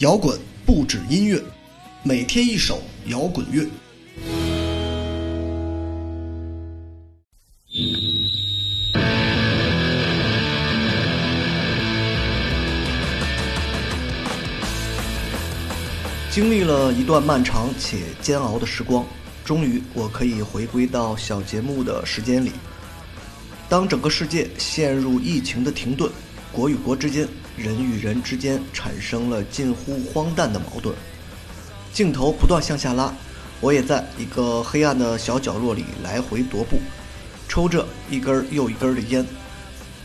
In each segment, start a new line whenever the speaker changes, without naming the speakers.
摇滚不止音乐，每天一首摇滚乐。经历了一段漫长且煎熬的时光，终于我可以回归到小节目的时间里。当整个世界陷入疫情的停顿，国与国之间、人与人之间产生了近乎荒诞的矛盾，镜头不断向下拉，我也在一个黑暗的小角落里来回踱步，抽着一根又一根的烟，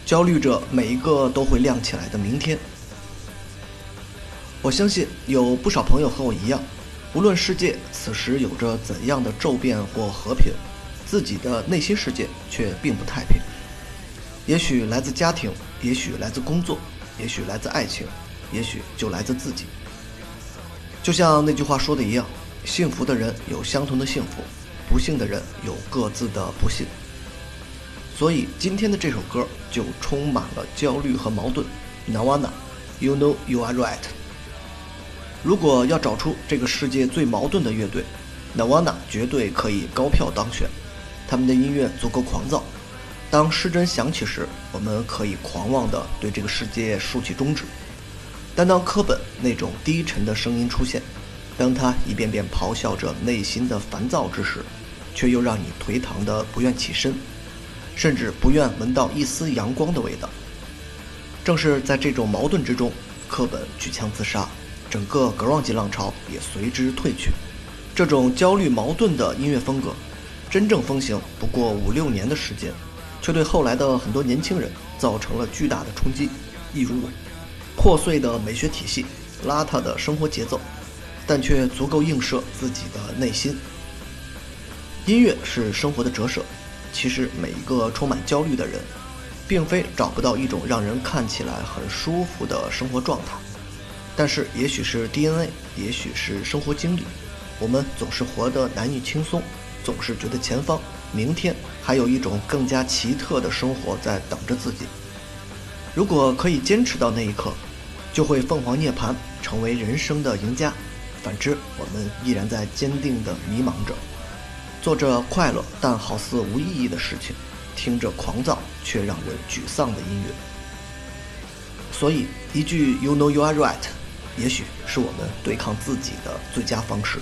焦虑着每一个都会亮起来的明天。我相信有不少朋友和我一样，无论世界此时有着怎样的骤变或和平，自己的内心世界却并不太平。也许来自家庭，也许来自工作，也许来自爱情，也许就来自自己。就像那句话说的一样，幸福的人有相同的幸福，不幸的人有各自的不幸。所以今天的这首歌就充满了焦虑和矛盾。Nirvana，You know you are right。如果要找出这个世界最矛盾的乐队，Nirvana 绝对可以高票当选。他们的音乐足够狂躁，当失真响起时，我们可以狂妄地对这个世界竖起中指；但当科本那种低沉的声音出现，当他一遍遍咆哮着内心的烦躁之时，却又让你颓唐的不愿起身，甚至不愿闻到一丝阳光的味道。正是在这种矛盾之中，科本举枪自杀。整个格朗吉浪潮也随之退去。这种焦虑矛盾的音乐风格，真正风行不过五六年的时间，却对后来的很多年轻人造成了巨大的冲击。一如我，破碎的美学体系，邋遢的生活节奏，但却足够映射自己的内心。音乐是生活的折射。其实每一个充满焦虑的人，并非找不到一种让人看起来很舒服的生活状态。但是，也许是 DNA，也许是生活经历，我们总是活得难以轻松，总是觉得前方、明天还有一种更加奇特的生活在等着自己。如果可以坚持到那一刻，就会凤凰涅槃，成为人生的赢家；反之，我们依然在坚定地迷茫着，做着快乐但好似无意义的事情，听着狂躁却让人沮丧的音乐。所以，一句 “You know you are right”。也许是我们对抗自己的最佳方式。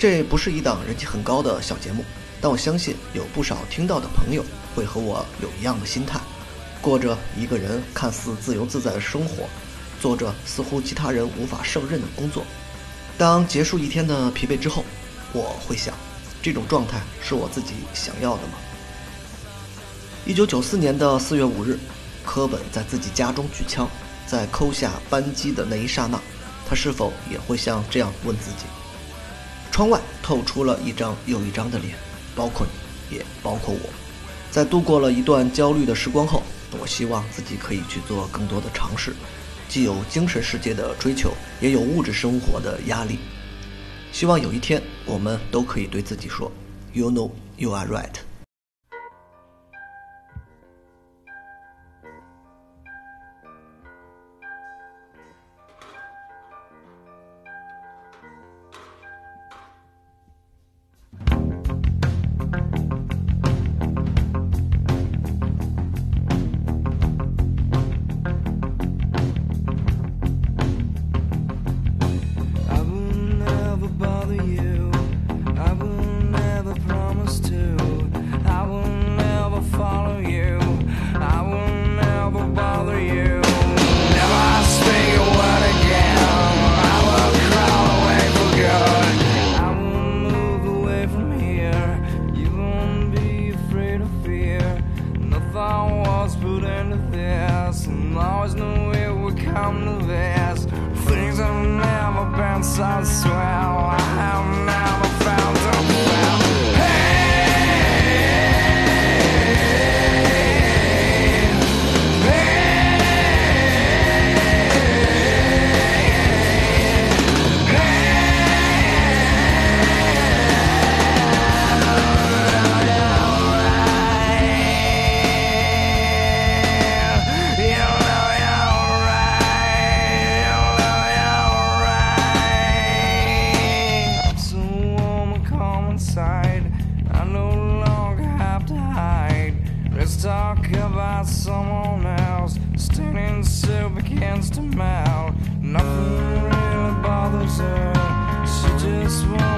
这不是一档人气很高的小节目，但我相信有不少听到的朋友会和我有一样的心态，过着一个人看似自由自在的生活，做着似乎其他人无法胜任的工作。当结束一天的疲惫之后，我会想，这种状态是我自己想要的吗？一九九四年的四月五日，科本在自己家中举枪。在扣下扳机的那一刹那，他是否也会像这样问自己？窗外透出了一张又一张的脸，包括你，也包括我。在度过了一段焦虑的时光后，我希望自己可以去做更多的尝试，既有精神世界的追求，也有物质生活的压力。希望有一天，我们都可以对自己说：“You know, you are right。” I swear wants to mouth. Nothing really bothers her.
She just wants.